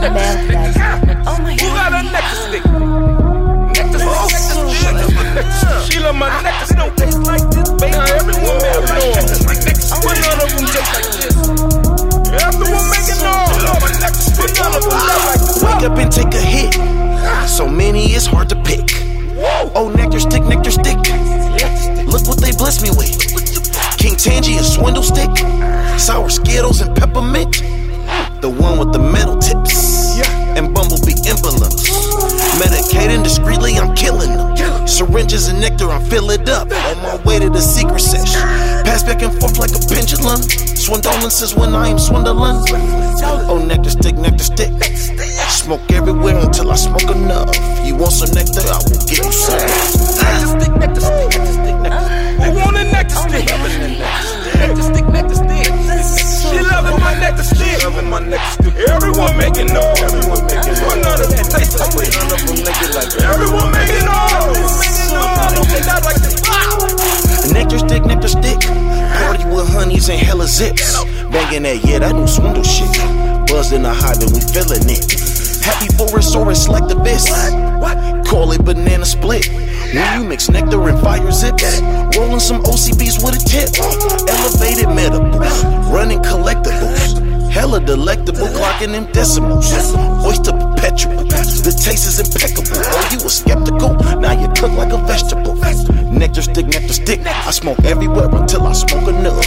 la merde, la vie. Oh my god. Who got a nectar stick? Nectar stick, nectar stick. She love my ah. nectar stick. don't taste like this, baby. Now everyone have nectar stick, nectar stick. But none of them taste like this. Everyone making noise. Love my nectar. But none of them love like this. Wake up and take a hit. Ah. So many, it's hard to pick. Oh, nectar stick, nectar stick. Look what they blessed me with. King Tangy, a swindle stick. Sour Skittles and peppermint. The one with the metal tips. Syringes and nectar, I'm fill it up. On my way to the secret sesh. Pass back and forth like a pendulum. Swindling since when I am swindling. Oh, nectar stick, nectar stick. Smoke everywhere until I smoke enough. With and hella zips. Banging that, yeah, that new swindle shit. Buzzed in the hive and we feeling it. Happy Borosaurus like the best. Call it banana split. When you mix nectar and fire zips, rolling some OCBs with a tip. Elevated medibles, running collectibles. Hella delectable, clocking them decimals. Oyster perpetual, the taste is impeccable. Oh, you were skeptical, now you cook like a vegetable. Nectar stick, nectar stick. I smoke everywhere until I smoke enough.